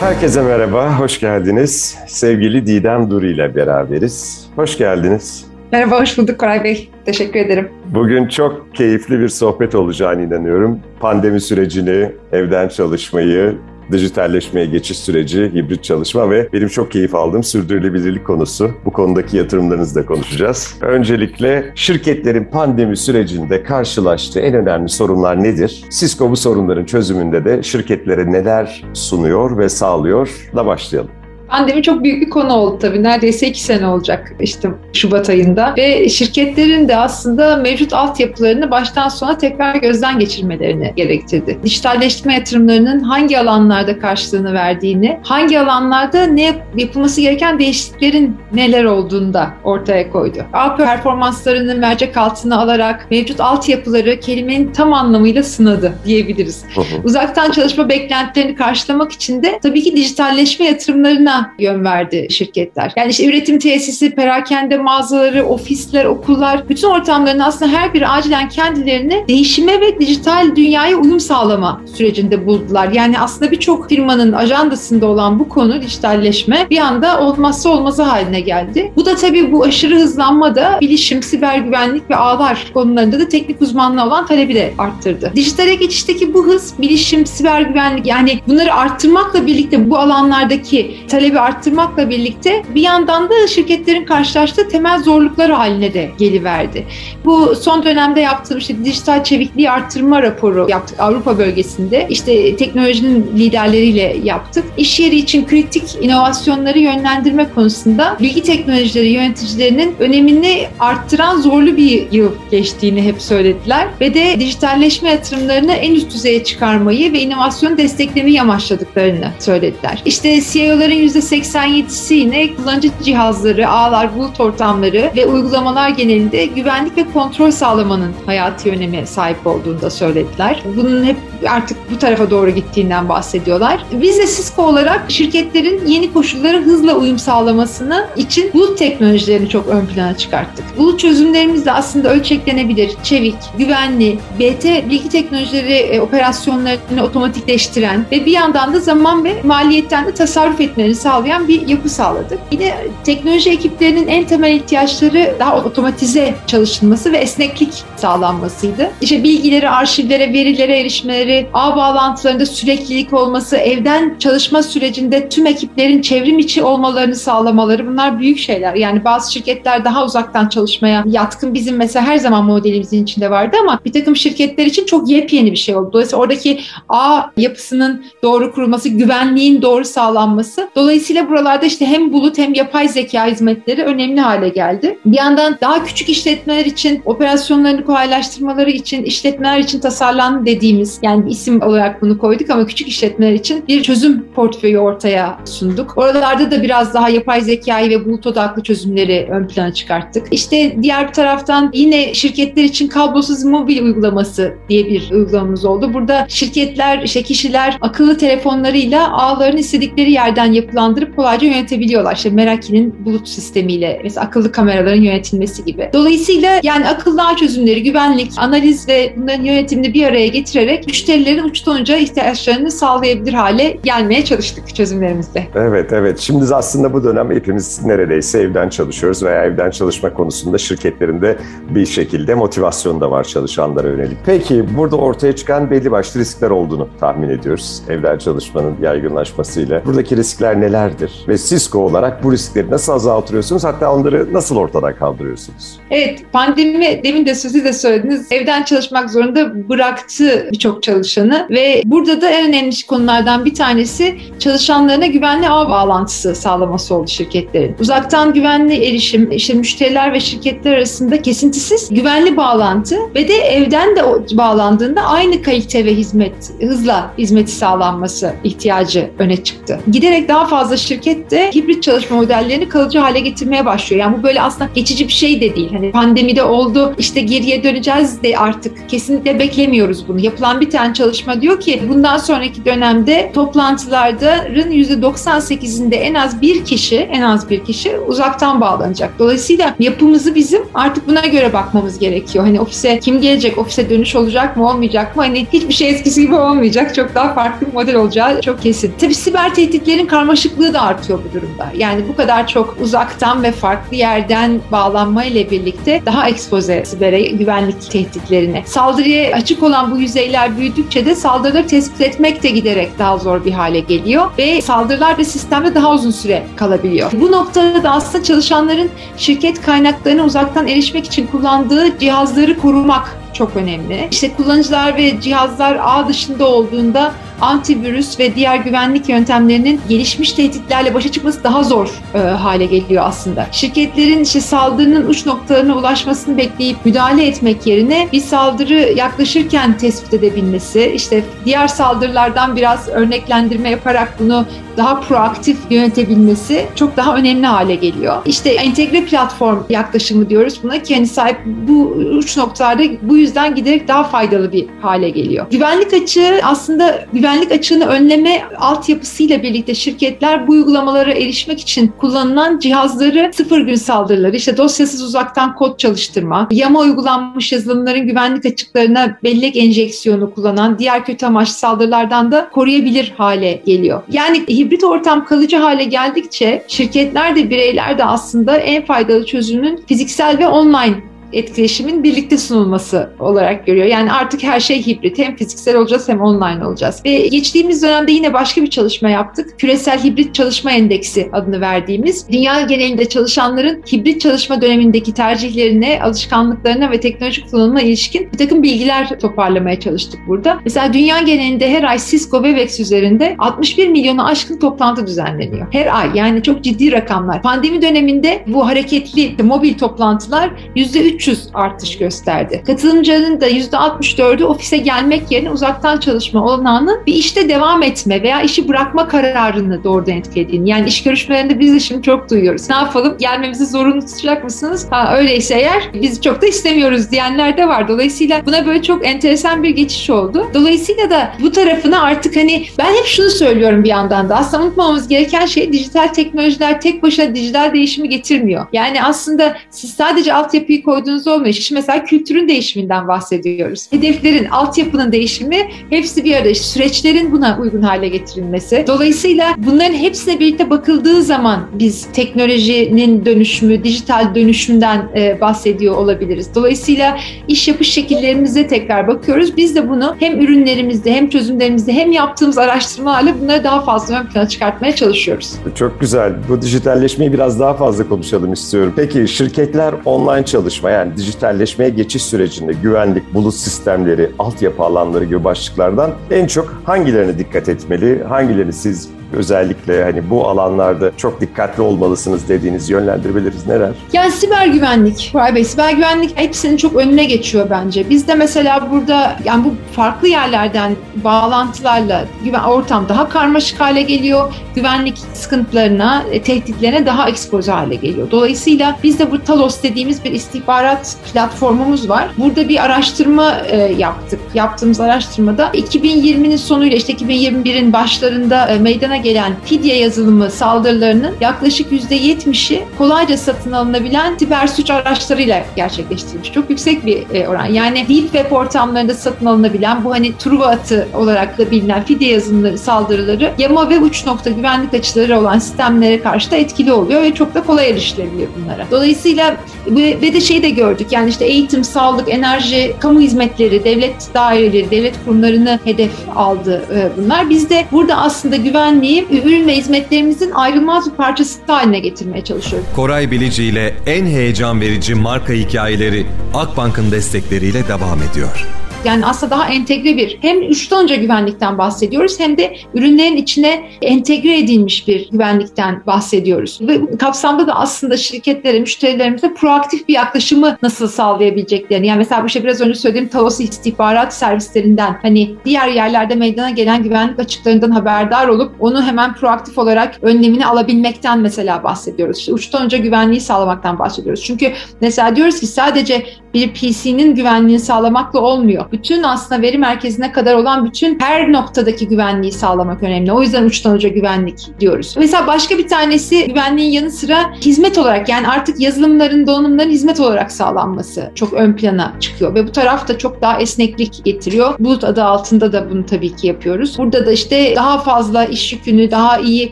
Herkese merhaba, hoş geldiniz. Sevgili Didem Duru ile beraberiz. Hoş geldiniz. Merhaba, hoş bulduk Koray Bey. Teşekkür ederim. Bugün çok keyifli bir sohbet olacağını inanıyorum. Pandemi sürecini, evden çalışmayı, dijitalleşmeye geçiş süreci, hibrit çalışma ve benim çok keyif aldığım sürdürülebilirlik konusu. Bu konudaki yatırımlarınızı da konuşacağız. Öncelikle şirketlerin pandemi sürecinde karşılaştığı en önemli sorunlar nedir? Cisco bu sorunların çözümünde de şirketlere neler sunuyor ve sağlıyor da başlayalım. Pandemi çok büyük bir konu oldu tabii. Neredeyse iki sene olacak işte Şubat ayında. Ve şirketlerin de aslında mevcut altyapılarını baştan sona tekrar gözden geçirmelerini gerektirdi. Dijitalleştirme yatırımlarının hangi alanlarda karşılığını verdiğini, hangi alanlarda ne yapılması gereken değişikliklerin neler olduğunu da ortaya koydu. A performanslarını mercek altına alarak mevcut altyapıları kelimenin tam anlamıyla sınadı diyebiliriz. Uzaktan çalışma beklentilerini karşılamak için de tabii ki dijitalleşme yatırımlarına yön verdi şirketler. Yani işte üretim tesisi, perakende mağazaları, ofisler, okullar, bütün ortamların aslında her biri acilen kendilerini değişime ve dijital dünyaya uyum sağlama sürecinde buldular. Yani aslında birçok firmanın ajandasında olan bu konu dijitalleşme bir anda olmazsa olmazı haline geldi. Bu da tabii bu aşırı hızlanma da bilişim, siber güvenlik ve ağlar konularında da teknik uzmanlığı olan talebi de arttırdı. Dijitale geçişteki bu hız bilişim, siber güvenlik yani bunları arttırmakla birlikte bu alanlardaki talep talebi arttırmakla birlikte bir yandan da şirketlerin karşılaştığı temel zorlukları haline de geliverdi. Bu son dönemde yaptığım işte dijital çevikliği arttırma raporu yaptık Avrupa bölgesinde. İşte teknolojinin liderleriyle yaptık. İş yeri için kritik inovasyonları yönlendirme konusunda bilgi teknolojileri yöneticilerinin önemini arttıran zorlu bir yıl geçtiğini hep söylediler. Ve de dijitalleşme yatırımlarını en üst düzeye çıkarmayı ve inovasyonu desteklemeyi amaçladıklarını söylediler. İşte CEO'ların %87'si yine kullanıcı cihazları, ağlar, bulut ortamları ve uygulamalar genelinde güvenlik ve kontrol sağlamanın hayati öneme sahip olduğunu da söylediler. Bunun hep artık bu tarafa doğru gittiğinden bahsediyorlar. Biz de Cisco olarak şirketlerin yeni koşullara hızla uyum sağlamasını için bulut teknolojilerini çok ön plana çıkarttık. Bulut çözümlerimiz de aslında ölçeklenebilir, çevik, güvenli, BT bilgi teknolojileri e, operasyonlarını otomatikleştiren ve bir yandan da zaman ve maliyetten de tasarruf etmelerini sağlayan bir yapı sağladık. Yine teknoloji ekiplerinin en temel ihtiyaçları daha otomatize çalışılması ve esneklik sağlanmasıydı. İşte bilgileri, arşivlere, verilere erişmeleri, ağ bağlantılarında süreklilik olması, evden çalışma sürecinde tüm ekiplerin çevrim içi olmalarını sağlamaları bunlar büyük şeyler. Yani bazı şirketler daha uzaktan çalışmaya yatkın. Bizim mesela her zaman modelimizin içinde vardı ama bir takım şirketler için çok yepyeni bir şey oldu. Dolayısıyla oradaki ağ yapısının doğru kurulması, güvenliğin doğru sağlanması. Dolayısıyla Dolayısıyla buralarda işte hem bulut hem yapay zeka hizmetleri önemli hale geldi. Bir yandan daha küçük işletmeler için operasyonlarını kolaylaştırmaları için işletmeler için tasarlandı dediğimiz yani isim olarak bunu koyduk ama küçük işletmeler için bir çözüm portföyü ortaya sunduk. Oralarda da biraz daha yapay zekayı ve bulut odaklı çözümleri ön plana çıkarttık. İşte diğer bir taraftan yine şirketler için kablosuz mobil uygulaması diye bir uygulamamız oldu. Burada şirketler, işte kişiler akıllı telefonlarıyla ağların istedikleri yerden yapılan konumlandırıp kolayca yönetebiliyorlar. İşte Meraki'nin bulut sistemiyle mesela akıllı kameraların yönetilmesi gibi. Dolayısıyla yani akıllı çözümleri, güvenlik, analiz ve bunların yönetimini bir araya getirerek müşterilerin uçtan uca ihtiyaçlarını sağlayabilir hale gelmeye çalıştık çözümlerimizde. Evet, evet. Şimdi aslında bu dönem hepimiz neredeyse evden çalışıyoruz veya evden çalışma konusunda şirketlerinde bir şekilde motivasyon da var çalışanlara yönelik. Peki burada ortaya çıkan belli başlı riskler olduğunu tahmin ediyoruz. Evden çalışmanın yaygınlaşmasıyla. Buradaki riskler neler? Nelerdir? Ve Cisco olarak bu riskleri nasıl azaltıyorsunuz? Hatta onları nasıl ortadan kaldırıyorsunuz? Evet, pandemi demin de siz de söylediniz. Evden çalışmak zorunda bıraktı birçok çalışanı ve burada da en önemli konulardan bir tanesi çalışanlarına güvenli ağ bağlantısı sağlaması oldu şirketlerin. Uzaktan güvenli erişim, işte müşteriler ve şirketler arasında kesintisiz güvenli bağlantı ve de evden de bağlandığında aynı kalite ve hizmet, hızla hizmeti sağlanması ihtiyacı öne çıktı. Giderek daha fazla fazla şirket de hibrit çalışma modellerini kalıcı hale getirmeye başlıyor. Yani bu böyle aslında geçici bir şey de değil. Hani pandemide oldu işte geriye döneceğiz de artık kesinlikle beklemiyoruz bunu. Yapılan bir tane çalışma diyor ki bundan sonraki dönemde toplantıların %98'inde en az bir kişi en az bir kişi uzaktan bağlanacak. Dolayısıyla yapımızı bizim artık buna göre bakmamız gerekiyor. Hani ofise kim gelecek, ofise dönüş olacak mı olmayacak mı? Hani hiçbir şey eskisi gibi olmayacak. Çok daha farklı bir model olacağı çok kesin. Tabii siber tehditlerin karmaşıklığı da artıyor bu durumda. Yani bu kadar çok uzaktan ve farklı yerden bağlanma ile birlikte daha ekspoze sibere güvenlik tehditlerine. Saldırıya açık olan bu yüzeyler büyüdükçe de saldırıları tespit etmek de giderek daha zor bir hale geliyor ve saldırılar da sistemde daha uzun süre kalabiliyor. Bu noktada da aslında çalışanların şirket kaynaklarına uzaktan erişmek için kullandığı cihazları korumak çok önemli. İşte kullanıcılar ve cihazlar ağ dışında olduğunda antivirüs ve diğer güvenlik yöntemlerinin gelişmiş tehditlerle başa çıkması daha zor e, hale geliyor aslında. Şirketlerin işte saldırının uç noktalarına ulaşmasını bekleyip müdahale etmek yerine bir saldırı yaklaşırken tespit edebilmesi, işte diğer saldırılardan biraz örneklendirme yaparak bunu daha proaktif yönetebilmesi çok daha önemli hale geliyor. İşte entegre platform yaklaşımı diyoruz buna ki hani sahip bu uç noktalarda bu yüzden giderek daha faydalı bir hale geliyor. Güvenlik açığı aslında güvenlik açığını önleme altyapısıyla birlikte şirketler bu uygulamalara erişmek için kullanılan cihazları sıfır gün saldırıları, işte dosyasız uzaktan kod çalıştırma, yama uygulanmış yazılımların güvenlik açıklarına bellek enjeksiyonu kullanan diğer kötü amaçlı saldırılardan da koruyabilir hale geliyor. Yani hibrit ortam kalıcı hale geldikçe şirketler de bireyler de aslında en faydalı çözümün fiziksel ve online etkileşimin birlikte sunulması olarak görüyor. Yani artık her şey hibrit. Hem fiziksel olacağız hem online olacağız. Ve geçtiğimiz dönemde yine başka bir çalışma yaptık. Küresel Hibrit Çalışma Endeksi adını verdiğimiz. Dünya genelinde çalışanların hibrit çalışma dönemindeki tercihlerine, alışkanlıklarına ve teknolojik kullanıma ilişkin bir takım bilgiler toparlamaya çalıştık burada. Mesela dünya genelinde her ay Cisco Webex üzerinde 61 milyonu aşkın toplantı düzenleniyor. Her ay yani çok ciddi rakamlar. Pandemi döneminde bu hareketli mobil toplantılar %3 300 artış gösterdi. Katılımcıların da %64'ü ofise gelmek yerine uzaktan çalışma olanağının bir işte devam etme veya işi bırakma kararını doğrudan etkilediğini. Yani iş görüşmelerinde biz de şimdi çok duyuyoruz. Ne yapalım? Gelmemizi zorunlu tutacak mısınız? Ha, öyleyse eğer biz çok da istemiyoruz diyenler de var. Dolayısıyla buna böyle çok enteresan bir geçiş oldu. Dolayısıyla da bu tarafına artık hani ben hep şunu söylüyorum bir yandan da aslında unutmamamız gereken şey dijital teknolojiler tek başına dijital değişimi getirmiyor. Yani aslında siz sadece altyapıyı koyduğunuz koyduğunuz olmuyor. Şimdi mesela kültürün değişiminden bahsediyoruz. Hedeflerin, altyapının değişimi hepsi bir arada. İşte süreçlerin buna uygun hale getirilmesi. Dolayısıyla bunların hepsine birlikte bakıldığı zaman biz teknolojinin dönüşümü, dijital dönüşümden e, bahsediyor olabiliriz. Dolayısıyla iş yapış şekillerimize tekrar bakıyoruz. Biz de bunu hem ürünlerimizde hem çözümlerimizde hem yaptığımız araştırmalarla bunları daha fazla ön plana çıkartmaya çalışıyoruz. Çok güzel. Bu dijitalleşmeyi biraz daha fazla konuşalım istiyorum. Peki şirketler online çalışma yani dijitalleşmeye geçiş sürecinde güvenlik, bulut sistemleri, altyapı alanları gibi başlıklardan en çok hangilerine dikkat etmeli? Hangilerini siz özellikle hani bu alanlarda çok dikkatli olmalısınız dediğiniz yönlendirmeleriniz neler? Yani siber güvenlik, Kuray Bey, siber güvenlik hepsinin çok önüne geçiyor bence. Biz de mesela burada yani bu farklı yerlerden bağlantılarla güven ortam daha karmaşık hale geliyor. Güvenlik sıkıntılarına, e, tehditlerine daha ekspoze hale geliyor. Dolayısıyla biz de bu Talos dediğimiz bir istihbarat platformumuz var. Burada bir araştırma e, yaptık. Yaptığımız araştırmada 2020'nin sonuyla işte 2021'in başlarında e, meydana gelen fidye yazılımı saldırılarının yaklaşık %70'i kolayca satın alınabilen siber suç araçlarıyla gerçekleştirilmiş. Çok yüksek bir e, oran. Yani deep web ortamlarında satın alınabilen bu hani Truva atı olarak da bilinen fidye yazılımları saldırıları yama ve uç nokta güvenlik açıları olan sistemlere karşı da etkili oluyor ve çok da kolay erişilebiliyor bunlara. Dolayısıyla ve de şeyi de gördük yani işte eğitim, sağlık, enerji, kamu hizmetleri, devlet daireleri, devlet kurumlarını hedef aldı e, bunlar. Biz de burada aslında güvenliği güvenliği ürün ve hizmetlerimizin ayrılmaz bir parçası haline getirmeye çalışıyoruz. Koray Bilici ile en heyecan verici marka hikayeleri Akbank'ın destekleriyle devam ediyor. Yani aslında daha entegre bir hem uçtan önce güvenlikten bahsediyoruz hem de ürünlerin içine entegre edilmiş bir güvenlikten bahsediyoruz. Ve kapsamda da aslında şirketlere, müşterilerimize proaktif bir yaklaşımı nasıl sağlayabileceklerini. Yani mesela bu şey biraz önce söylediğim Tavası istihbarat servislerinden hani diğer yerlerde meydana gelen güvenlik açıklarından haberdar olup onu hemen proaktif olarak önlemini alabilmekten mesela bahsediyoruz. İşte uçtan önce güvenliği sağlamaktan bahsediyoruz. Çünkü mesela diyoruz ki sadece bir PC'nin güvenliğini sağlamakla olmuyor. Bütün aslında veri merkezine kadar olan bütün her noktadaki güvenliği sağlamak önemli. O yüzden uçtan uca güvenlik diyoruz. Mesela başka bir tanesi güvenliğin yanı sıra hizmet olarak yani artık yazılımların, donanımların hizmet olarak sağlanması çok ön plana çıkıyor ve bu taraf da çok daha esneklik getiriyor. Bulut adı altında da bunu tabii ki yapıyoruz. Burada da işte daha fazla iş yükünü, daha iyi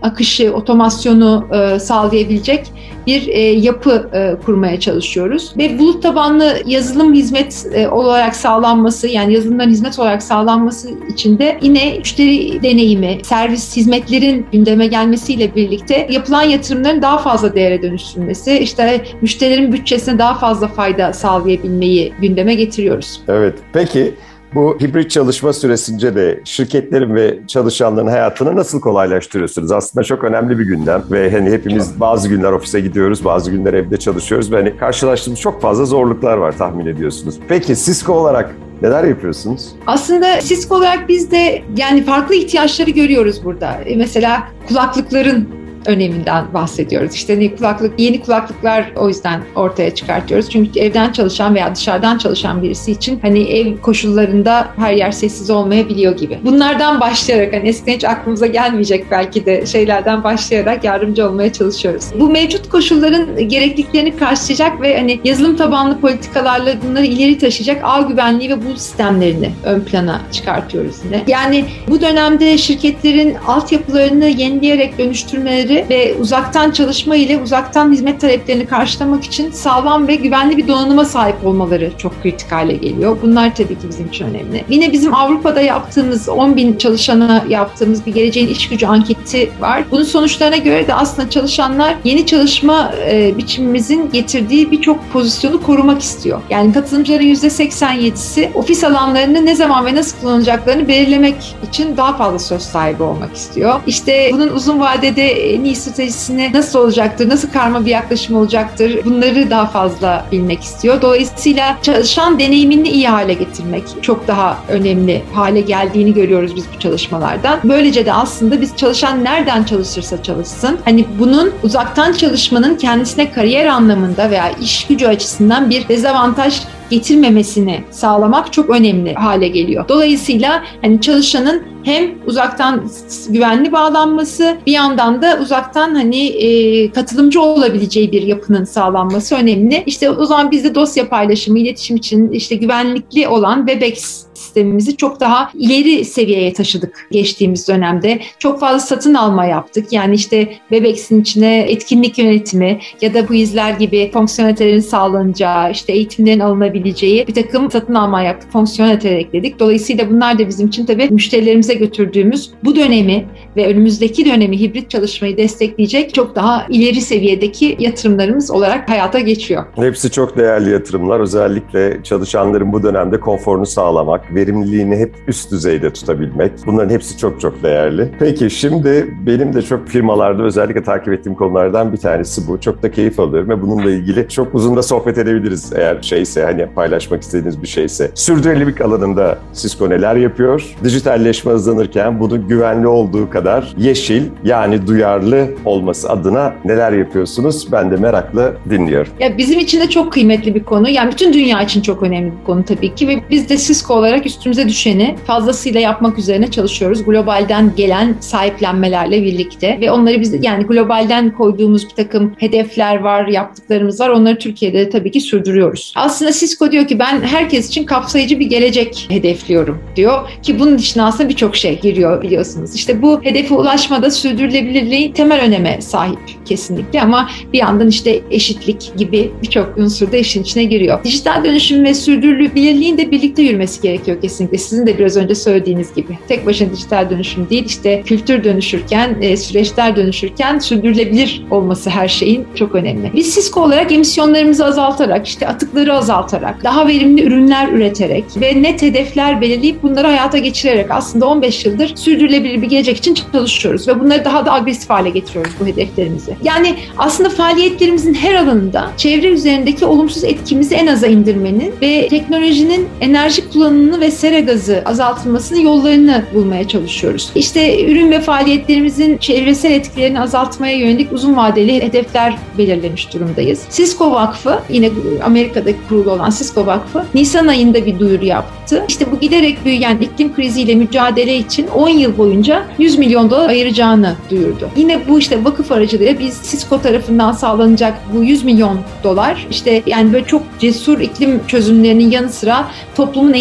akışı, otomasyonu e, sağlayabilecek bir e, yapı e, kurmaya çalışıyoruz. Ve bulut tabanlı yazılım hizmet e, olarak sağlanması yani yazılımların hizmet olarak sağlanması için de yine müşteri deneyimi, servis hizmetlerin gündeme gelmesiyle birlikte yapılan yatırımların daha fazla değere dönüştürülmesi, işte müşterilerin bütçesine daha fazla fayda sağlayabilmeyi gündeme getiriyoruz. Evet. Peki bu hibrit çalışma süresince de şirketlerin ve çalışanların hayatını nasıl kolaylaştırıyorsunuz? Aslında çok önemli bir gündem ve hani hepimiz bazı günler ofise gidiyoruz, bazı günler evde çalışıyoruz ve hani karşılaştığımız çok fazla zorluklar var tahmin ediyorsunuz. Peki Cisco olarak Neler yapıyorsunuz? Aslında Cisco olarak biz de yani farklı ihtiyaçları görüyoruz burada. Mesela kulaklıkların öneminden bahsediyoruz. İşte ne kulaklık, yeni kulaklıklar o yüzden ortaya çıkartıyoruz. Çünkü evden çalışan veya dışarıdan çalışan birisi için hani ev koşullarında her yer sessiz olmayabiliyor gibi. Bunlardan başlayarak hani eskiden hiç aklımıza gelmeyecek belki de şeylerden başlayarak yardımcı olmaya çalışıyoruz. Bu mevcut koşulların gerekliliklerini karşılayacak ve hani yazılım tabanlı politikalarla bunları ileri taşıyacak ağ güvenliği ve bu sistemlerini ön plana çıkartıyoruz yine. Yani bu dönemde şirketlerin altyapılarını yenileyerek dönüştürmeleri ve uzaktan çalışma ile uzaktan hizmet taleplerini karşılamak için sağlam ve güvenli bir donanıma sahip olmaları çok kritik hale geliyor. Bunlar tabii ki bizim için önemli. Yine bizim Avrupa'da yaptığımız 10 bin çalışana yaptığımız bir geleceğin iş gücü anketi var. Bunun sonuçlarına göre de aslında çalışanlar yeni çalışma e, biçimimizin getirdiği birçok pozisyonu korumak istiyor. Yani katılımcıların %87'si ofis alanlarını ne zaman ve nasıl kullanacaklarını belirlemek için daha fazla söz sahibi olmak istiyor. İşte bunun uzun vadede en iyi stratejisini nasıl olacaktır, nasıl karma bir yaklaşım olacaktır bunları daha fazla bilmek istiyor. Dolayısıyla çalışan deneyimini iyi hale getirmek çok daha önemli hale geldiğini görüyoruz biz bu çalışmalardan. Böylece de aslında biz çalışan nereden çalışırsa çalışsın hani bunun uzaktan çalışmanın kendisine kariyer anlamında veya iş gücü açısından bir dezavantaj getirmemesini sağlamak çok önemli hale geliyor. Dolayısıyla hani çalışanın hem uzaktan güvenli bağlanması bir yandan da uzaktan hani e, katılımcı olabileceği bir yapının sağlanması önemli. İşte o zaman biz de dosya paylaşımı, iletişim için işte güvenlikli olan Webex sistemimizi çok daha ileri seviyeye taşıdık geçtiğimiz dönemde. Çok fazla satın alma yaptık. Yani işte Webex'in içine etkinlik yönetimi ya da bu izler gibi fonksiyonelitelerin sağlanacağı, işte eğitimlerin alınabileceği bir takım satın alma yaptık. Fonksiyoneliteler ekledik. Dolayısıyla bunlar da bizim için tabii müşterilerimize götürdüğümüz bu dönemi ve önümüzdeki dönemi hibrit çalışmayı destekleyecek çok daha ileri seviyedeki yatırımlarımız olarak hayata geçiyor. Hepsi çok değerli yatırımlar. Özellikle çalışanların bu dönemde konforunu sağlamak, verimliliğini hep üst düzeyde tutabilmek. Bunların hepsi çok çok değerli. Peki şimdi benim de çok firmalarda özellikle takip ettiğim konulardan bir tanesi bu. Çok da keyif alıyorum ve bununla ilgili çok uzun da sohbet edebiliriz eğer şeyse hani paylaşmak istediğiniz bir şeyse. Sürdürülebilirlik alanında Cisco neler yapıyor? Dijitalleşme hızlanırken bunun güvenli olduğu kadar yeşil yani duyarlı olması adına neler yapıyorsunuz? Ben de merakla dinliyorum. Ya bizim için de çok kıymetli bir konu. Yani bütün dünya için çok önemli bir konu tabii ki ve biz de Cisco olarak üstümüze düşeni fazlasıyla yapmak üzerine çalışıyoruz. Globalden gelen sahiplenmelerle birlikte ve onları biz yani globalden koyduğumuz bir takım hedefler var, yaptıklarımız var. Onları Türkiye'de de tabii ki sürdürüyoruz. Aslında Cisco diyor ki ben herkes için kapsayıcı bir gelecek hedefliyorum diyor ki bunun için aslında birçok şey giriyor biliyorsunuz. İşte bu hedefe ulaşmada sürdürülebilirliği temel öneme sahip kesinlikle ama bir yandan işte eşitlik gibi birçok unsur da işin içine giriyor. Dijital dönüşüm ve sürdürülebilirliğin de birlikte yürümesi gerekiyor kesinlikle. Sizin de biraz önce söylediğiniz gibi. Tek başına dijital dönüşüm değil işte kültür dönüşürken, e, süreçler dönüşürken sürdürülebilir olması her şeyin çok önemli. Biz Cisco olarak emisyonlarımızı azaltarak, işte atıkları azaltarak, daha verimli ürünler üreterek ve net hedefler belirleyip bunları hayata geçirerek aslında 15 yıldır sürdürülebilir bir gelecek için çalışıyoruz ve bunları daha da agresif hale getiriyoruz bu hedeflerimizi. Yani aslında faaliyetlerimizin her alanında çevre üzerindeki olumsuz etkimizi en aza indirmenin ve teknolojinin enerji kullanımını ve sera gazı azaltılmasının yollarını bulmaya çalışıyoruz. İşte ürün ve faaliyetlerimizin çevresel etkilerini azaltmaya yönelik uzun vadeli hedefler belirlemiş durumdayız. Cisco Vakfı, yine Amerika'daki kurulu olan Cisco Vakfı, Nisan ayında bir duyuru yaptı. İşte bu giderek büyüyen iklim kriziyle mücadele için 10 yıl boyunca 100 milyon dolar ayıracağını duyurdu. Yine bu işte vakıf aracılığıyla biz Cisco tarafından sağlanacak bu 100 milyon dolar işte yani böyle çok cesur iklim çözümlerinin yanı sıra toplumun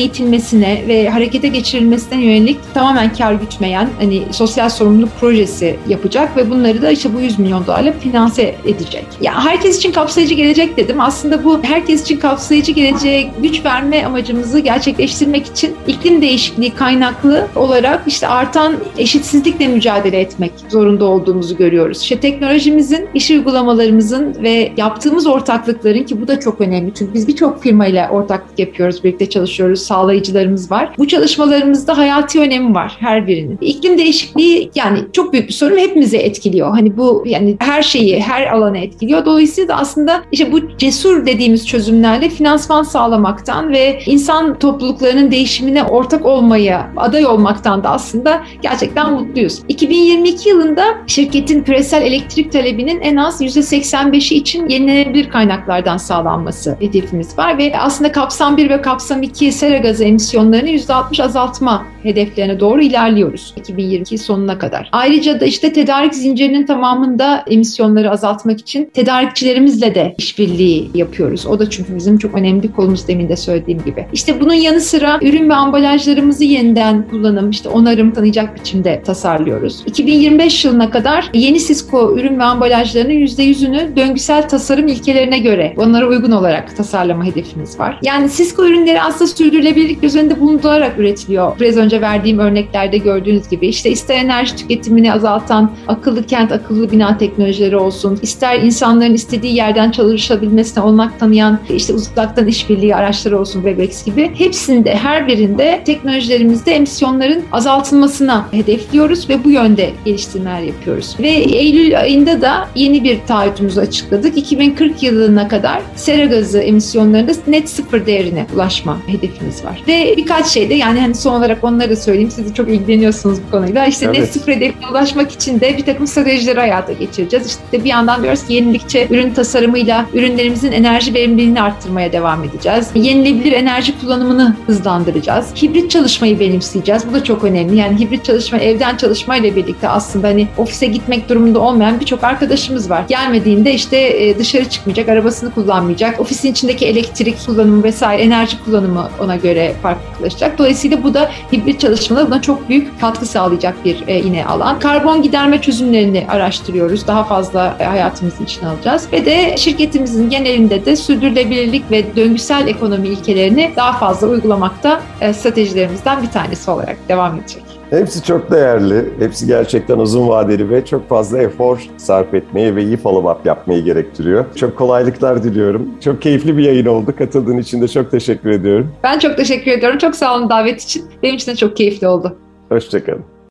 eğitilmesine ve harekete geçirilmesine yönelik tamamen kar gütmeyen hani sosyal sorumluluk projesi yapacak ve bunları da işte bu 100 milyon dolarla finanse edecek. Ya herkes için kapsayıcı gelecek dedim. Aslında bu herkes için kapsayıcı geleceğe güç verme amacımızı gerçekleştirmek için iklim değişikliği kaynaklı olarak işte artan eşitsizlikle mücadele etmek zorunda olduğumuzu görüyoruz. İşte teknolojimizin, iş uygulamalarımızın ve yaptığımız ortaklıkların ki bu da çok önemli. Çünkü biz birçok firmayla ortaklık yapıyoruz, birlikte çalışıyoruz, sağlayıcılarımız var. Bu çalışmalarımızda hayati önemi var her birinin. İklim değişikliği yani çok büyük bir sorun hepimize etkiliyor. Hani bu yani her şeyi, her alanı etkiliyor. Dolayısıyla da aslında işte bu cesur dediğimiz çözümlerle finansman sağlamaktan ve insan topluluklarının değişimine ortak olmaya, aday olmaktan da aslında gerçekten mutluyuz. 2022 yılında şirketin küresel elektrik talebinin en az %85'i için yenilenebilir kaynaklardan sağlanması hedefimiz var ve aslında kapsam 1 ve kapsam 2 sera gazı emisyonlarını %60 azaltma hedeflerine doğru ilerliyoruz 2022 sonuna kadar. Ayrıca da işte tedarik zincirinin tamamında emisyonları azaltmak için tedarikçilerimizle de işbirliği yapıyoruz. O da çünkü bizim çok önemli bir kolumuz demin de söylediğim gibi. İşte bunun yanı sıra ürün ve ambalajlarımızı yeniden kullanım, işte onarım tanıyacak biçimde tasarlıyoruz. 2025 yılına kadar yeni Cisco ürün ve ambalajlarının %100'ünü döngüsel tasarım ilkelerine göre onlara uygun olarak tasarlama hedefimiz var. Yani Cisco ürünleri aslında sürdürülebilirlik göz önünde bulundurarak üretiliyor. Biraz önce verdiğim örneklerde gördüğünüz gibi işte ister enerji tüketimini azaltan akıllı kent, akıllı bina teknolojileri olsun, ister insanların istediği yerden çalışabilmesine olanak tanıyan işte uzaktan işbirliği araçları olsun Webex gibi hepsinde her birinde teknolojilerimizde emisyonların azaltılmasına hedefliyoruz ve bu yönde geliştirmeler yapıyoruz. Ve Eylül ayında da yeni bir taahhütümüzü açıkladık. 2040 yılına kadar sera gazı emisyonlarında net sıfır değerine ulaşma hedefimiz var. Ve birkaç şey de yani hani son olarak onları da söyleyeyim. Siz de çok ilgileniyorsunuz bu konuyla. İşte evet. net sıfır hedefine ulaşmak için de bir takım stratejileri hayata geçireceğiz. İşte bir yandan diyoruz ki yenilikçi ürün tasarımıyla ürünlerimizin enerji verimliliğini arttırmaya devam edeceğiz. Yenilebilir enerji kullanımını hızlandıracağız. Hibrit çalışmayı benimseyeceğiz. Bu da çok önemli. Yani hibrit çalışma, evden çalışma ile birlikte aslında hani ofise gitmek durumunda olmayan birçok arkadaşımız var. Gelmediğinde işte e, dışarı çıkmayacak, arabasını kullanmayacak. Ofisin içindeki elektrik kullanımı vesaire enerji kullanımı ona göre farklılaşacak. Dolayısıyla bu da hibrit çalışmada buna çok büyük katkı sağlayacak bir e, yine alan. Karbon giderme çözümlerini araştırıyoruz. Daha fazla e, hayatımızın içine alacağız. Ve de şirketimizin genelinde de sürdürülebilirlik ve döngüsel ekonomi ilkelerini daha fazla uygulamakta stratejilerimizden bir tanesi olarak devam edecek. Hepsi çok değerli, hepsi gerçekten uzun vadeli ve çok fazla efor sarf etmeyi ve iyi follow-up yapmayı gerektiriyor. Çok kolaylıklar diliyorum. Çok keyifli bir yayın oldu. Katıldığın için de çok teşekkür ediyorum. Ben çok teşekkür ediyorum. Çok sağ olun davet için. Benim için de çok keyifli oldu. Hoşçakalın.